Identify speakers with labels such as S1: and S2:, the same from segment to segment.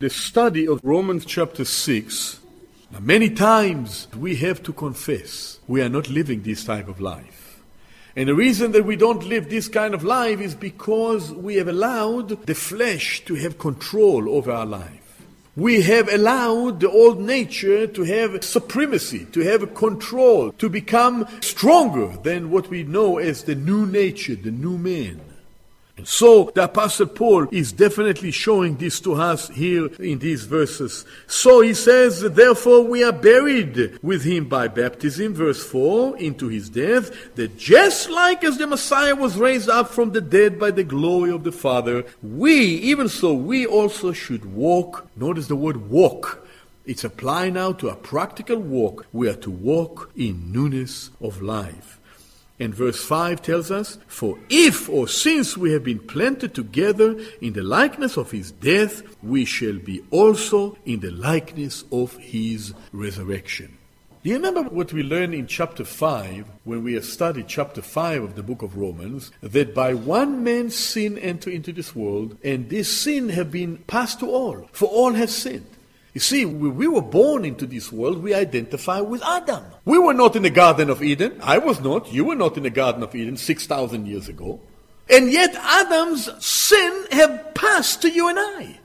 S1: The study of Romans chapter 6, many times we have to confess we are not living this type of life. And the reason that we don't live this kind of life is because we have allowed the flesh to have control over our life. We have allowed the old nature to have supremacy, to have control, to become stronger than what we know as the new nature, the new man. So the Apostle Paul is definitely showing this to us here in these verses. So he says, Therefore we are buried with him by baptism, verse 4, into his death, that just like as the Messiah was raised up from the dead by the glory of the Father, we, even so, we also should walk. Notice the word walk. It's applied now to a practical walk. We are to walk in newness of life. And verse 5 tells us, For if or since we have been planted together in the likeness of his death, we shall be also in the likeness of his resurrection. Do you remember what we learned in chapter 5 when we have studied chapter 5 of the book of Romans? That by one man's sin entered into this world, and this sin have been passed to all, for all have sinned. You see, we were born into this world, we identify with Adam. We were not in the Garden of Eden. I was not. You were not in the Garden of Eden 6,000 years ago. And yet Adam's sin have passed to you and I.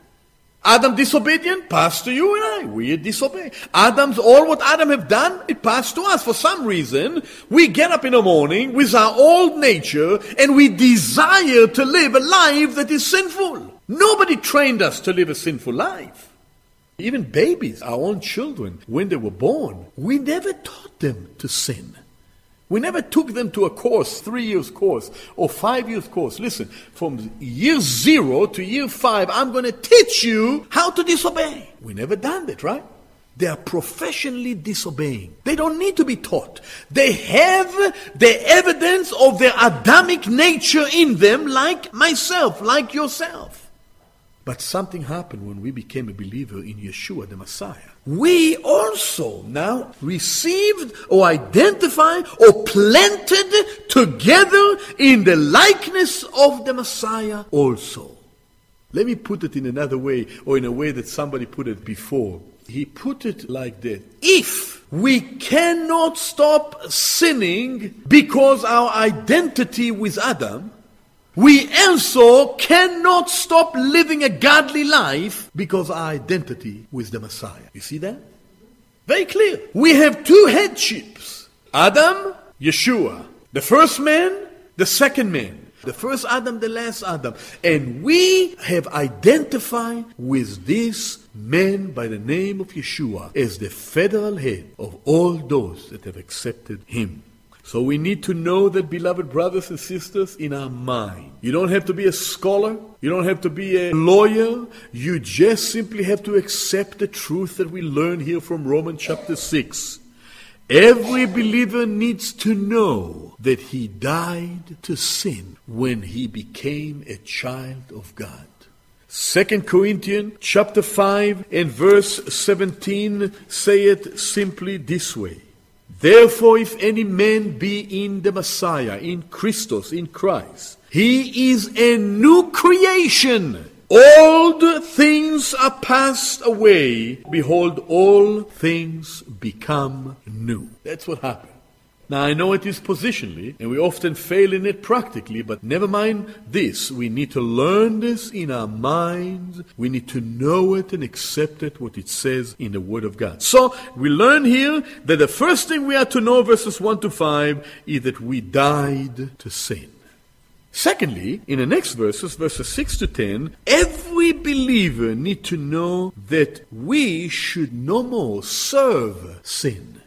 S1: Adam disobedient, passed to you and I. We disobey. Adam's, all what Adam have done, it passed to us. For some reason, we get up in the morning with our old nature and we desire to live a life that is sinful. Nobody trained us to live a sinful life. Even babies, our own children, when they were born, we never taught them to sin. We never took them to a course, three years course or five years course. Listen, from year zero to year five, I'm going to teach you how to disobey. We never done that, right? They are professionally disobeying. They don't need to be taught. They have the evidence of their Adamic nature in them, like myself, like yourself. But something happened when we became a believer in Yeshua the Messiah. We also now received or identified or planted together in the likeness of the Messiah also. Let me put it in another way or in a way that somebody put it before. He put it like that. If we cannot stop sinning because our identity with Adam, we also cannot stop living a godly life because our identity with the Messiah. You see that? Very clear. We have two headships Adam, Yeshua. The first man, the second man. The first Adam, the last Adam. And we have identified with this man by the name of Yeshua as the federal head of all those that have accepted him. So we need to know that, beloved brothers and sisters, in our mind. You don't have to be a scholar. You don't have to be a lawyer. You just simply have to accept the truth that we learn here from Romans chapter 6. Every believer needs to know that he died to sin when he became a child of God. 2 Corinthians chapter 5 and verse 17 say it simply this way. Therefore, if any man be in the Messiah, in Christos, in Christ, he is a new creation. Old things are passed away. Behold, all things become new. That's what happened. Now, I know it is positionally, and we often fail in it practically, but never mind this. We need to learn this in our minds. We need to know it and accept it, what it says in the Word of God. So, we learn here that the first thing we are to know, verses 1 to 5, is that we died to sin. Secondly, in the next verses, verses 6 to 10, every believer need to know that we should no more serve sin.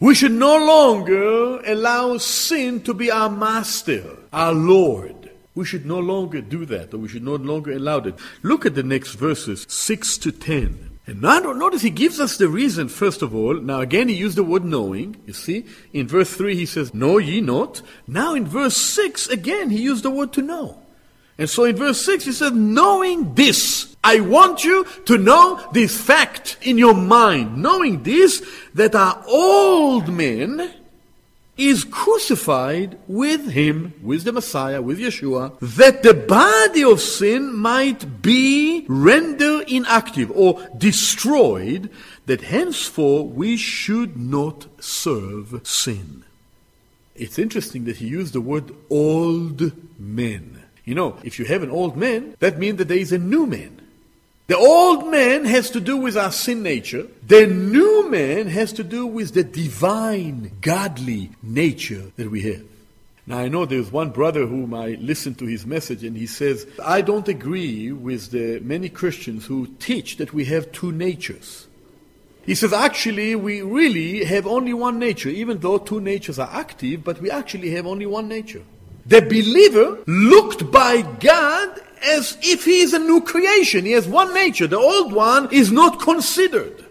S1: We should no longer allow sin to be our master, our Lord. We should no longer do that, or we should no longer allow it. Look at the next verses, 6 to 10. And now notice he gives us the reason, first of all. Now again, he used the word knowing. You see, in verse 3 he says, Know ye not. Now in verse 6, again, he used the word to know. And so in verse 6 he says, Knowing this, I want you to know this fact in your mind. Knowing this, that our old man is crucified with him, with the Messiah, with Yeshua, that the body of sin might be rendered inactive or destroyed, that henceforth we should not serve sin. It's interesting that he used the word old men. You know, if you have an old man, that means that there is a new man. The old man has to do with our sin nature. The new man has to do with the divine, godly nature that we have. Now, I know there's one brother whom I listened to his message, and he says, I don't agree with the many Christians who teach that we have two natures. He says, actually, we really have only one nature, even though two natures are active, but we actually have only one nature. The believer looked by God as if he is a new creation. He has one nature. The old one is not considered.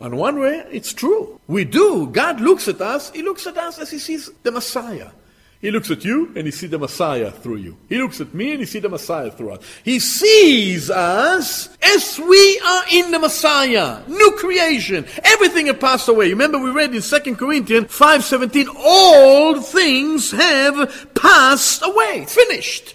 S1: On one way, it's true. We do. God looks at us. He looks at us as he sees the Messiah. He looks at you and he sees the Messiah through you. He looks at me and he sees the Messiah through us. He sees us as we are in the Messiah. New creation. Everything has passed away. Remember we read in 2 Corinthians 5.17, all things have passed away. Finished.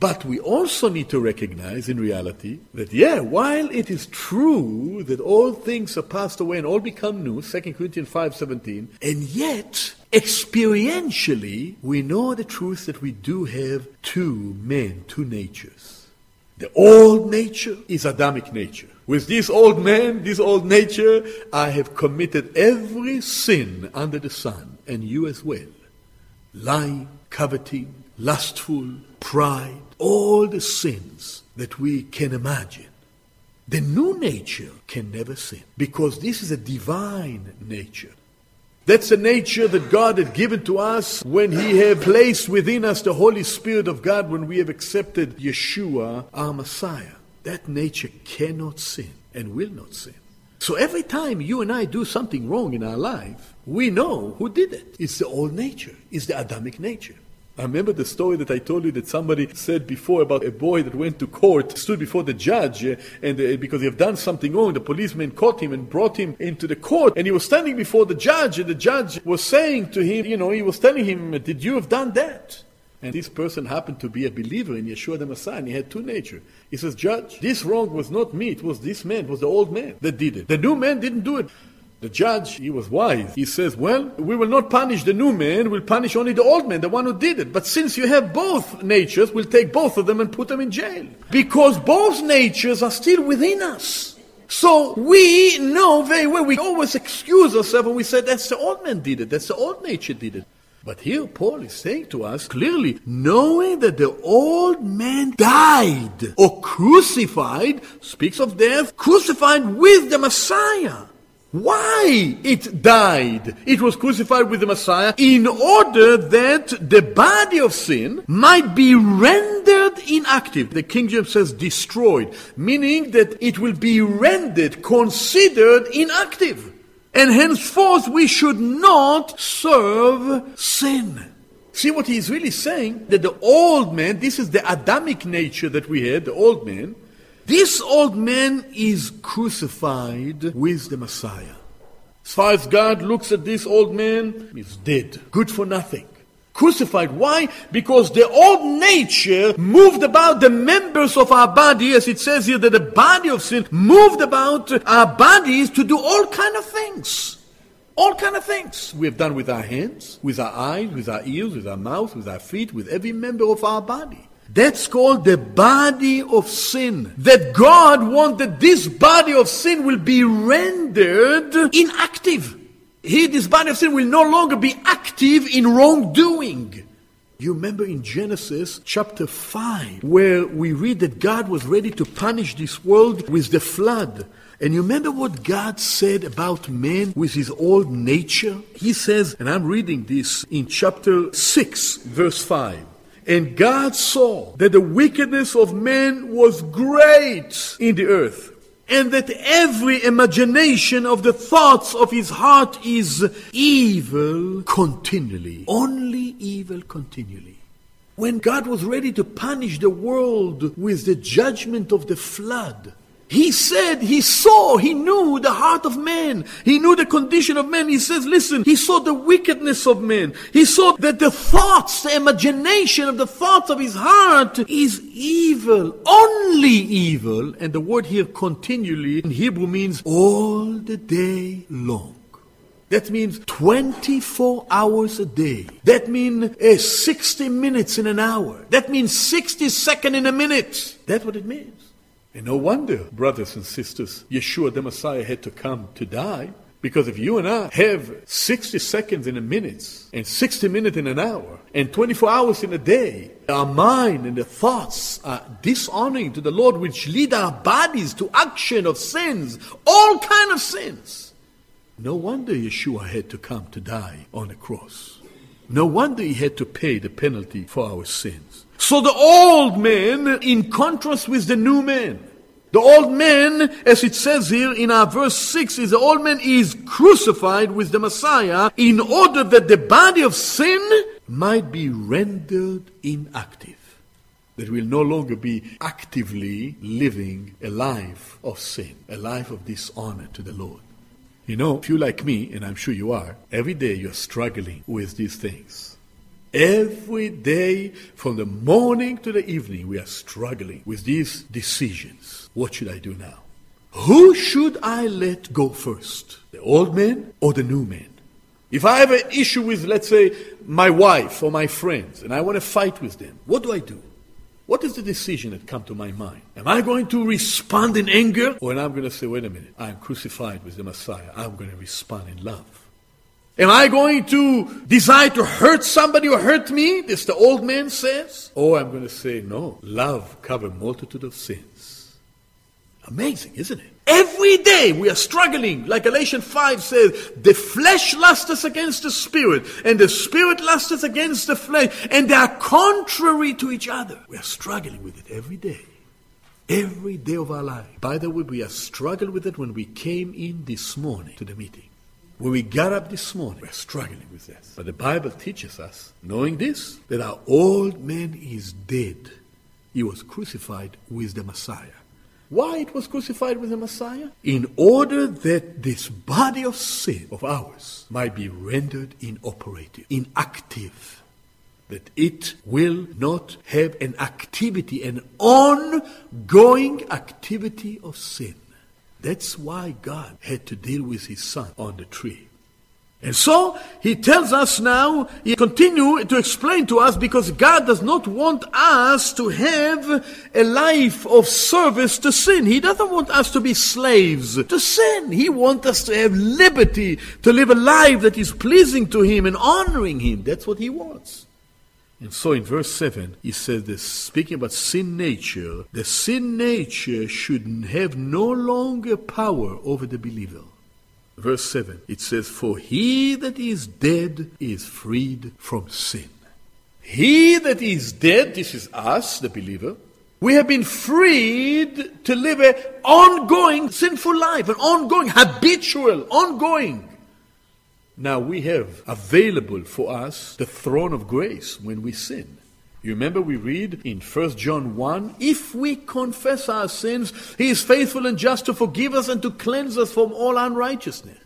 S1: But we also need to recognize in reality that, yeah, while it is true that all things are passed away and all become new, 2 Corinthians 5.17, and yet, experientially, we know the truth that we do have two men, two natures. The old nature is Adamic nature. With this old man, this old nature, I have committed every sin under the sun, and you as well. Lying, coveting, lustful, pride, all the sins that we can imagine. The new nature can never sin because this is a divine nature. That's a nature that God had given to us when He had placed within us the Holy Spirit of God when we have accepted Yeshua, our Messiah. That nature cannot sin and will not sin. So every time you and I do something wrong in our life, we know who did it. It's the old nature, it's the Adamic nature. I remember the story that I told you that somebody said before about a boy that went to court, stood before the judge, uh, and uh, because he had done something wrong, the policeman caught him and brought him into the court, and he was standing before the judge, and the judge was saying to him, you know, he was telling him, Did you have done that? And this person happened to be a believer in Yeshua the Messiah, and he had two nature. He says, Judge, this wrong was not me, it was this man, it was the old man that did it. The new man didn't do it. The judge, he was wise. He says, Well, we will not punish the new man, we'll punish only the old man, the one who did it. But since you have both natures, we'll take both of them and put them in jail. Because both natures are still within us. So we know very well, we always excuse ourselves and we say, That's the old man did it, that's the old nature did it. But here Paul is saying to us clearly, knowing that the old man died or crucified, speaks of death, crucified with the Messiah. Why it died? It was crucified with the Messiah in order that the body of sin might be rendered inactive. The King James says destroyed, meaning that it will be rendered, considered inactive. And henceforth we should not serve sin. See what he is really saying? That the old man, this is the Adamic nature that we had, the old man, this old man is crucified with the Messiah. As far as God looks at this old man, he's dead, good for nothing. Crucified. Why? Because the old nature moved about the members of our body, as it says here, that the body of sin moved about our bodies to do all kind of things. All kind of things we have done with our hands, with our eyes, with our ears, with our mouth, with our feet, with every member of our body. That's called the body of sin. That God wanted this body of sin will be rendered inactive. Here, this body of sin will no longer be active in wrongdoing. You remember in Genesis chapter 5, where we read that God was ready to punish this world with the flood. And you remember what God said about man with his old nature? He says, and I'm reading this in chapter 6, verse 5. And God saw that the wickedness of man was great in the earth, and that every imagination of the thoughts of his heart is evil continually. Only evil continually. When God was ready to punish the world with the judgment of the flood, he said, he saw, he knew the heart of man. He knew the condition of man. He says, listen, he saw the wickedness of man. He saw that the thoughts, the imagination of the thoughts of his heart is evil, only evil. And the word here continually in Hebrew means all the day long. That means 24 hours a day. That means uh, 60 minutes in an hour. That means 60 seconds in a minute. That's what it means. And no wonder, brothers and sisters, Yeshua the Messiah had to come to die. Because if you and I have 60 seconds in a minute, and 60 minutes in an hour, and 24 hours in a day, our mind and the thoughts are dishonoring to the Lord, which lead our bodies to action of sins, all kind of sins. No wonder Yeshua had to come to die on the cross. No wonder he had to pay the penalty for our sins. So the old man, in contrast with the new man, the old man, as it says here in our verse 6, is the old man is crucified with the Messiah in order that the body of sin might be rendered inactive. That will no longer be actively living a life of sin, a life of dishonor to the Lord. You know, if you like me, and I'm sure you are, every day you're struggling with these things. Every day, from the morning to the evening, we are struggling with these decisions. What should I do now? Who should I let go first? The old man or the new man? If I have an issue with, let's say, my wife or my friends, and I want to fight with them, what do I do? What is the decision that come to my mind? Am I going to respond in anger? Or am I going to say, wait a minute, I am crucified with the Messiah. I'm going to respond in love. Am I going to decide to hurt somebody or hurt me? This the old man says. Oh, I'm going to say, no, love covers multitude of sins. Amazing, isn't it? Every day we are struggling, like Galatians 5 says, the flesh lusts against the spirit, and the spirit lusts against the flesh, and they are contrary to each other. We are struggling with it every day. Every day of our life. By the way, we are struggling with it when we came in this morning to the meeting. When we got up this morning, we're struggling with this. But the Bible teaches us, knowing this, that our old man is dead. He was crucified with the Messiah. Why it was crucified with the Messiah? In order that this body of sin of ours might be rendered inoperative, inactive. That it will not have an activity, an ongoing activity of sin. That's why God had to deal with his son on the tree. And so he tells us now, he continue to explain to us because God does not want us to have a life of service to sin. He doesn't want us to be slaves to sin. He wants us to have liberty, to live a life that is pleasing to him and honoring him. That's what he wants. And so in verse 7, he says this, speaking about sin nature, the sin nature should have no longer power over the believer. Verse 7, it says, For he that is dead is freed from sin. He that is dead, this is us, the believer, we have been freed to live an ongoing sinful life, an ongoing, habitual, ongoing now we have available for us the throne of grace when we sin. You remember we read in 1 John 1 If we confess our sins, He is faithful and just to forgive us and to cleanse us from all unrighteousness.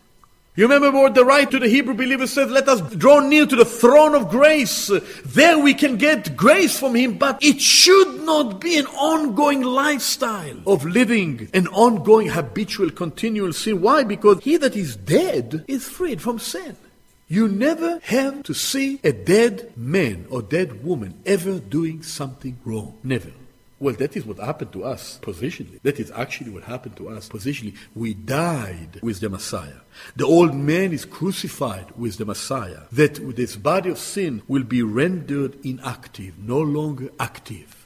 S1: You remember what the right to the Hebrew believer says, let us draw near to the throne of grace. There we can get grace from Him, but it should not be an ongoing lifestyle of living an ongoing habitual continual sin. Why? Because he that is dead is freed from sin. You never have to see a dead man or dead woman ever doing something wrong. Never. Well, that is what happened to us positionally. That is actually what happened to us positionally. We died with the Messiah. The old man is crucified with the Messiah. That this body of sin will be rendered inactive, no longer active.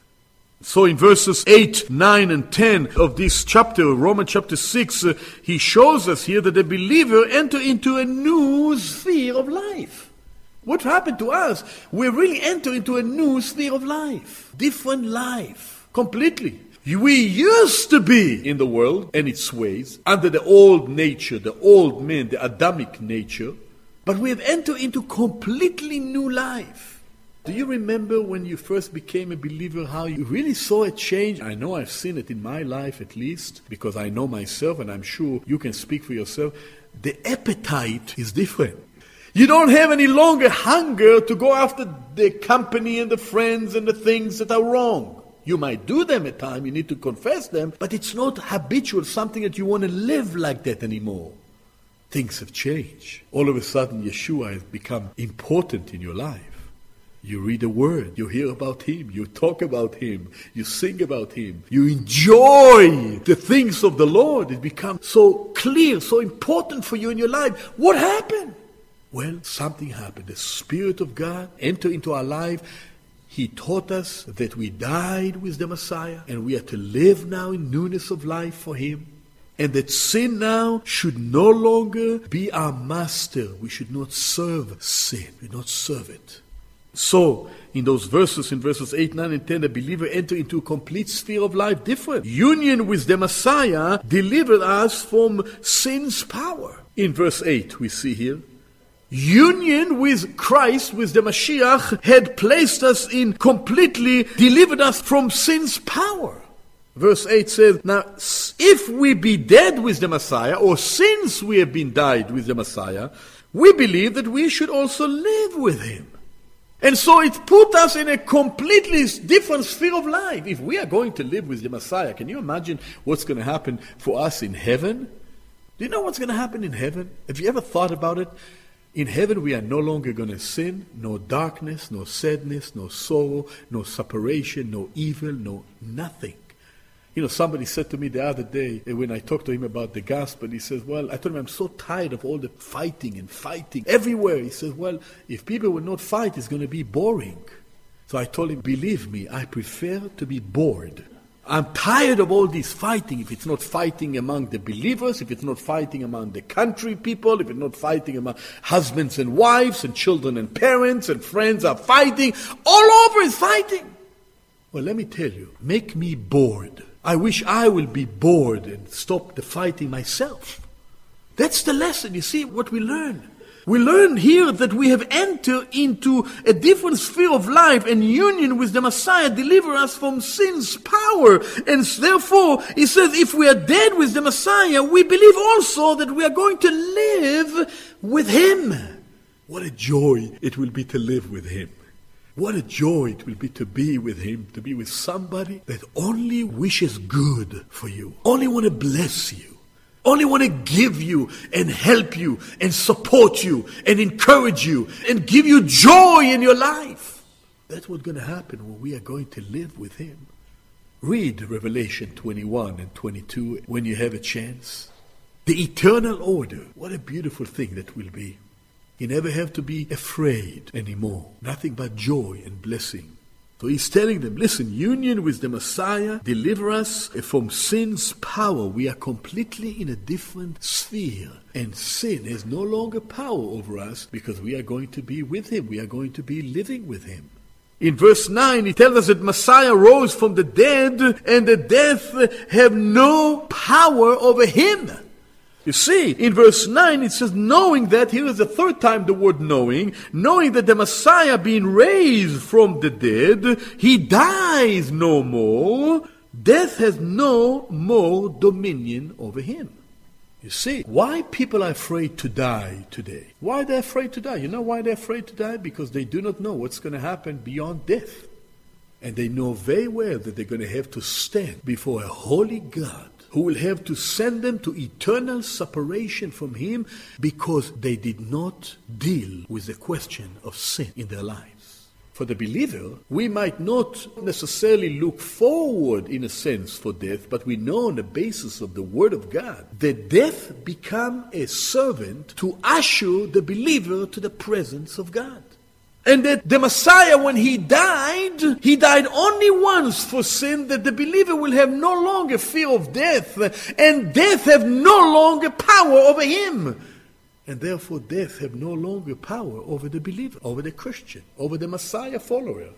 S1: So in verses 8, 9, and 10 of this chapter, Romans chapter 6, uh, he shows us here that the believer enter into a new sphere of life. What happened to us? We really enter into a new sphere of life, different life, completely. We used to be in the world and its ways, under the old nature, the old man, the Adamic nature, but we have entered into completely new life. Do you remember when you first became a believer how you really saw a change? I know I've seen it in my life at least, because I know myself and I'm sure you can speak for yourself. The appetite is different. You don't have any longer hunger to go after the company and the friends and the things that are wrong. You might do them at time, you need to confess them, but it's not habitual, something that you want to live like that anymore. Things have changed. All of a sudden, Yeshua has become important in your life. You read a word, you hear about him, you talk about him, you sing about him, you enjoy the things of the Lord. It becomes so clear, so important for you in your life. What happened? Well, something happened. The Spirit of God entered into our life he taught us that we died with the Messiah and we are to live now in newness of life for Him. And that sin now should no longer be our master. We should not serve sin. We not serve it. So, in those verses, in verses 8, 9, and 10, the believer enter into a complete sphere of life different. Union with the Messiah delivered us from sin's power. In verse 8, we see here, union with Christ, with the Mashiach, had placed us in completely delivered us from sin's power. Verse 8 says, Now, if we be dead with the Messiah, or since we have been died with the Messiah, we believe that we should also live with him. And so it put us in a completely different sphere of life. If we are going to live with the Messiah, can you imagine what's going to happen for us in heaven? Do you know what's going to happen in heaven? Have you ever thought about it? In heaven, we are no longer going to sin, no darkness, no sadness, no sorrow, no separation, no evil, no nothing. You know, somebody said to me the other day eh, when I talked to him about the gospel, he says, Well, I told him I'm so tired of all the fighting and fighting everywhere. He says, Well, if people will not fight, it's going to be boring. So I told him, Believe me, I prefer to be bored I'm tired of all this fighting. If it's not fighting among the believers, if it's not fighting among the country people, if it's not fighting among husbands and wives and children and parents and friends are fighting, all over is fighting. Well, let me tell you, make me bored. I wish I will be bored and stop the fighting myself. That's the lesson, you see, what we learn. We learn here that we have entered into a different sphere of life and union with the Messiah deliver us from sin's power. And therefore, he says, if we are dead with the Messiah, we believe also that we are going to live with him. What a joy it will be to live with him. What a joy it will be to be with him, to be with somebody that only wishes good for you, only want to bless you only want to give you and help you and support you and encourage you and give you joy in your life. That's what's going to happen when we are going to live with Him. Read Revelation 21 and 22 when you have a chance. The eternal order. What a beautiful thing that will be. You never have to be afraid anymore. Nothing but joy and blessing. So he's telling them, listen, union with the Messiah deliver us from sin's power. We are completely in a different sphere. And sin has no longer power over us because we are going to be with him. We are going to be living with him. In verse 9, he tells us that Messiah rose from the dead and the death have no power over him. You see, in verse 9 it says, knowing that, here is the third time the word knowing, knowing that the Messiah being raised from the dead, he dies no more, death has no more dominion over him. You see, why people are afraid to die today? Why they're afraid to die? You know why they're afraid to die? Because they do not know what's going to happen beyond death. And they know very well that they're going to have to stand before a holy God who will have to send them to eternal separation from Him because they did not deal with the question of sin in their lives. For the believer, we might not necessarily look forward in a sense for death, but we know on the basis of the Word of God that death become a servant to usher the believer to the presence of God. And that the Messiah, when he died, he died only once for sin, that the believer will have no longer fear of death, and death have no longer power over him. And therefore, death have no longer power over the believer, over the Christian, over the Messiah follower.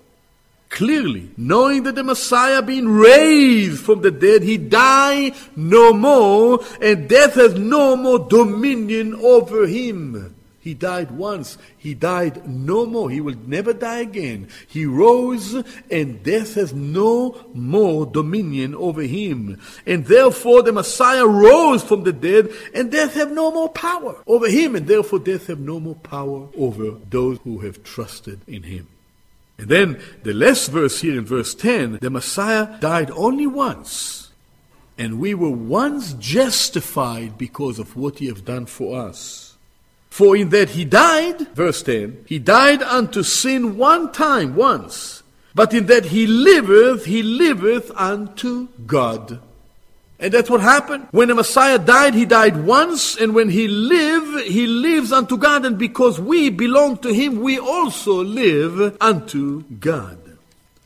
S1: Clearly, knowing that the Messiah being raised from the dead, he die no more, and death has no more dominion over him. He died once. He died no more. He will never die again. He rose and death has no more dominion over him. And therefore the Messiah rose from the dead and death have no more power over him. And therefore death have no more power over those who have trusted in him. And then the last verse here in verse 10, the Messiah died only once. And we were once justified because of what he have done for us. For in that he died, verse 10, he died unto sin one time, once. But in that he liveth, he liveth unto God. And that's what happened. When the Messiah died, he died once, and when he lived, he lives unto God, and because we belong to him, we also live unto God.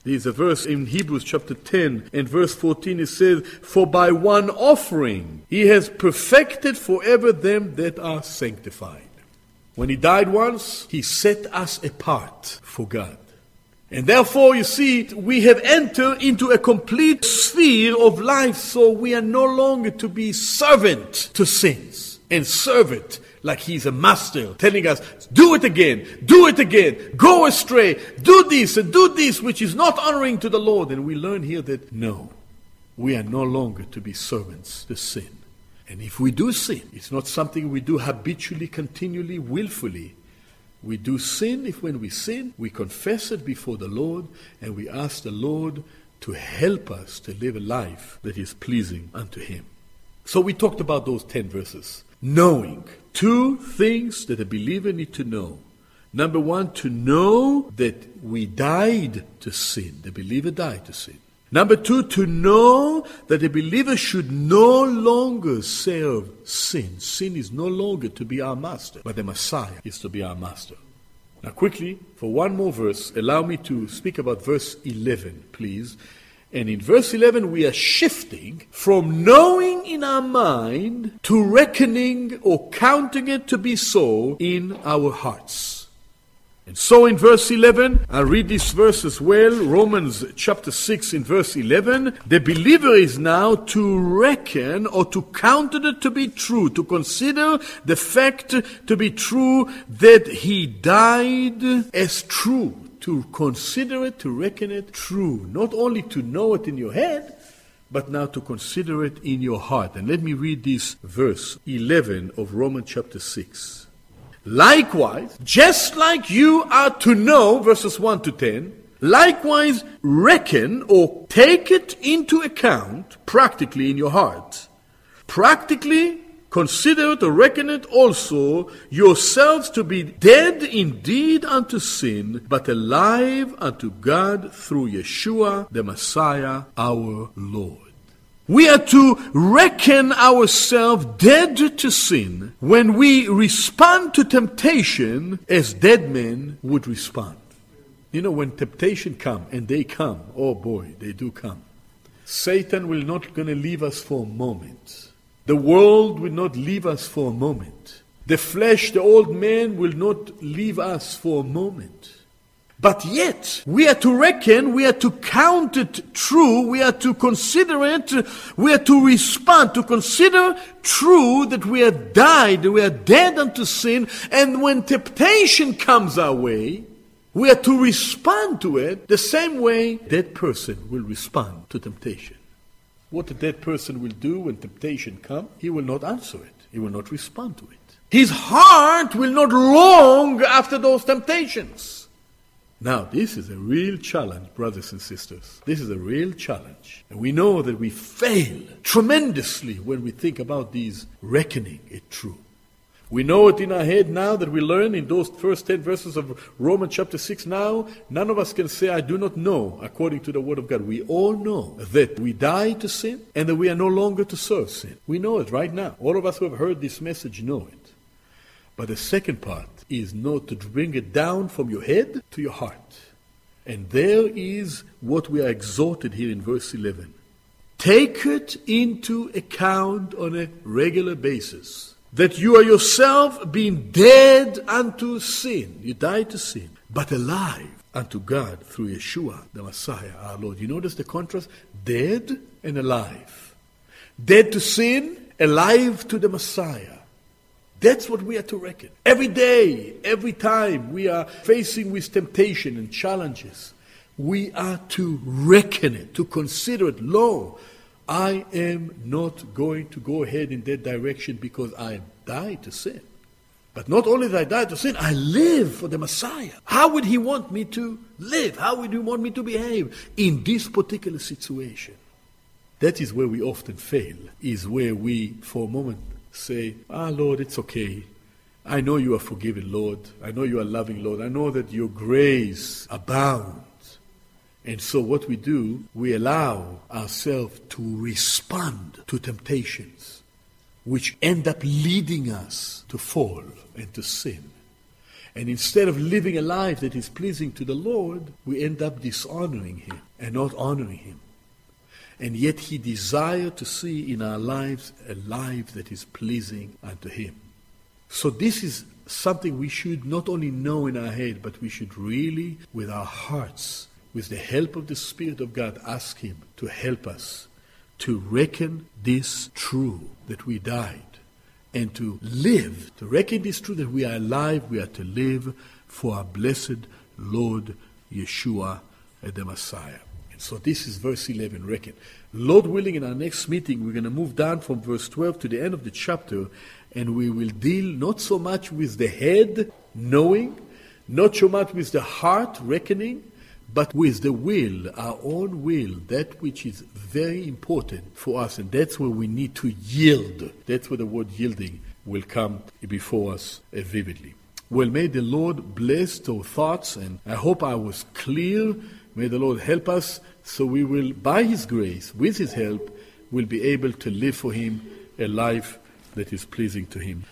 S1: There's a verse in Hebrews chapter 10 and verse 14 it says, For by one offering he has perfected forever them that are sanctified. When he died once, he set us apart for God. And therefore, you see, we have entered into a complete sphere of life, so we are no longer to be servant to sins and serve it like he's a master, telling us, do it again, do it again, go astray, do this and do this, which is not honoring to the Lord. And we learn here that no, we are no longer to be servants to sin. And if we do sin, it's not something we do habitually, continually, willfully. We do sin if when we sin, we confess it before the Lord and we ask the Lord to help us to live a life that is pleasing unto Him. So we talked about those 10 verses. Knowing. Two things that a believer need to know. Number one, to know that we died to sin. The believer died to sin. Number two, to know that a believer should no longer serve sin. Sin is no longer to be our master, but the Messiah is to be our master. Now, quickly, for one more verse, allow me to speak about verse 11, please. And in verse 11, we are shifting from knowing in our mind to reckoning or counting it to be so in our hearts. And so in verse 11, I read this verse as well, Romans chapter 6 in verse 11, the believer is now to reckon or to count it to be true, to consider the fact to be true that he died as true, to consider it, to reckon it true, not only to know it in your head, but now to consider it in your heart. And let me read this verse 11 of Romans chapter 6. Likewise, just like you are to know, verses 1 to 10, likewise reckon or take it into account practically in your heart. Practically consider it or reckon it also yourselves to be dead indeed unto sin, but alive unto God through Yeshua the Messiah our Lord. We are to reckon ourselves dead to sin when we respond to temptation as dead men would respond. You know, when temptation come, and they come, oh boy, they do come. Satan will not going to leave us for a moment. The world will not leave us for a moment. The flesh, the old man, will not leave us for a moment. But yet, we are to reckon, we are to count it true, we are to consider it, we are to respond, to consider true that we have died, we are dead unto sin, and when temptation comes our way, we are to respond to it the same way that person will respond to temptation. What a dead person will do when temptation comes, he will not answer it, he will not respond to it. His heart will not long after those temptations. Now, this is a real challenge, brothers and sisters. This is a real challenge. And we know that we fail tremendously when we think about these reckoning it true. We know it in our head now that we learn in those first 10 verses of Romans chapter 6 now. None of us can say, I do not know, according to the Word of God. We all know that we die to sin and that we are no longer to serve sin. We know it right now. All of us who have heard this message know it. But the second part is not to bring it down from your head to your heart. And there is what we are exhorted here in verse 11. Take it into account on a regular basis. that you are yourself being dead unto sin. You died to sin, but alive unto God through Yeshua, the Messiah, our Lord. You notice the contrast? Dead and alive. Dead to sin, alive to the Messiah. That's what we are to reckon. Every day, every time we are facing with temptation and challenges, we are to reckon it, to consider it. Lo, I am not going to go ahead in that direction because I died to sin. But not only did I die to sin, I live for the Messiah. How would he want me to live? How would he want me to behave in this particular situation? That is where we often fail, is where we, for a moment, say, Ah, Lord, it's okay. I know you are forgiving, Lord. I know you are loving, Lord. I know that your grace abounds. And so, what we do, we allow ourselves to respond to temptations, which end up leading us to fall and to sin. And instead of living a life that is pleasing to the Lord, we end up dishonoring Him and not honoring Him. And yet He desired to see in our lives a life that is pleasing unto Him. So this is something we should not only know in our head, but we should really, with our hearts, with the help of the Spirit of God, ask Him to help us to reckon this true that we died and to live, to reckon this true that we are alive, we are to live for our blessed Lord Yeshua the Messiah. And so this is verse 11, reckon. Lord willing, in our next meeting, we're going to move down from verse 12 to the end of the chapter, and we will deal not so much with the head, knowing, not so much with the heart, reckoning, but with the will, our own will, that which is very important for us, and that's where we need to yield. That's where the word yielding will come before us vividly. Well, may the Lord bless our thoughts, and I hope I was clear. May the Lord help us so we will, by His grace, with His help, will be able to live for Him a life that is pleasing to Him.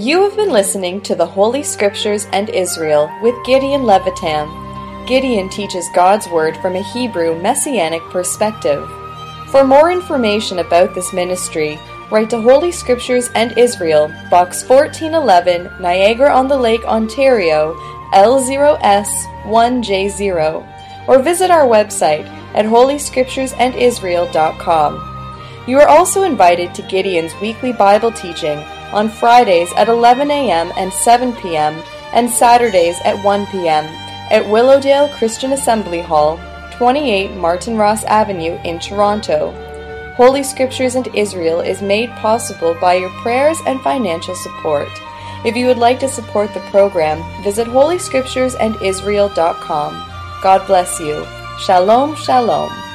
S2: You have been listening to the Holy Scriptures and Israel with Gideon Levytam. Gideon teaches God's Word from a Hebrew Messianic perspective. For more information about this ministry, write to Holy Scriptures and Israel, Box 1411, Niagara on the Lake, Ontario, L0S1J0, or visit our website at holyscripturesandisrael.com. You are also invited to Gideon's weekly Bible teaching on Fridays at 11 a.m. and 7 p.m., and Saturdays at 1 p.m. at Willowdale Christian Assembly Hall, 28 Martin Ross Avenue in Toronto. Holy Scriptures and Israel is made possible by your prayers and financial support. If you would like to support the program, visit holyscripturesandisrael.com. God bless you. Shalom, shalom.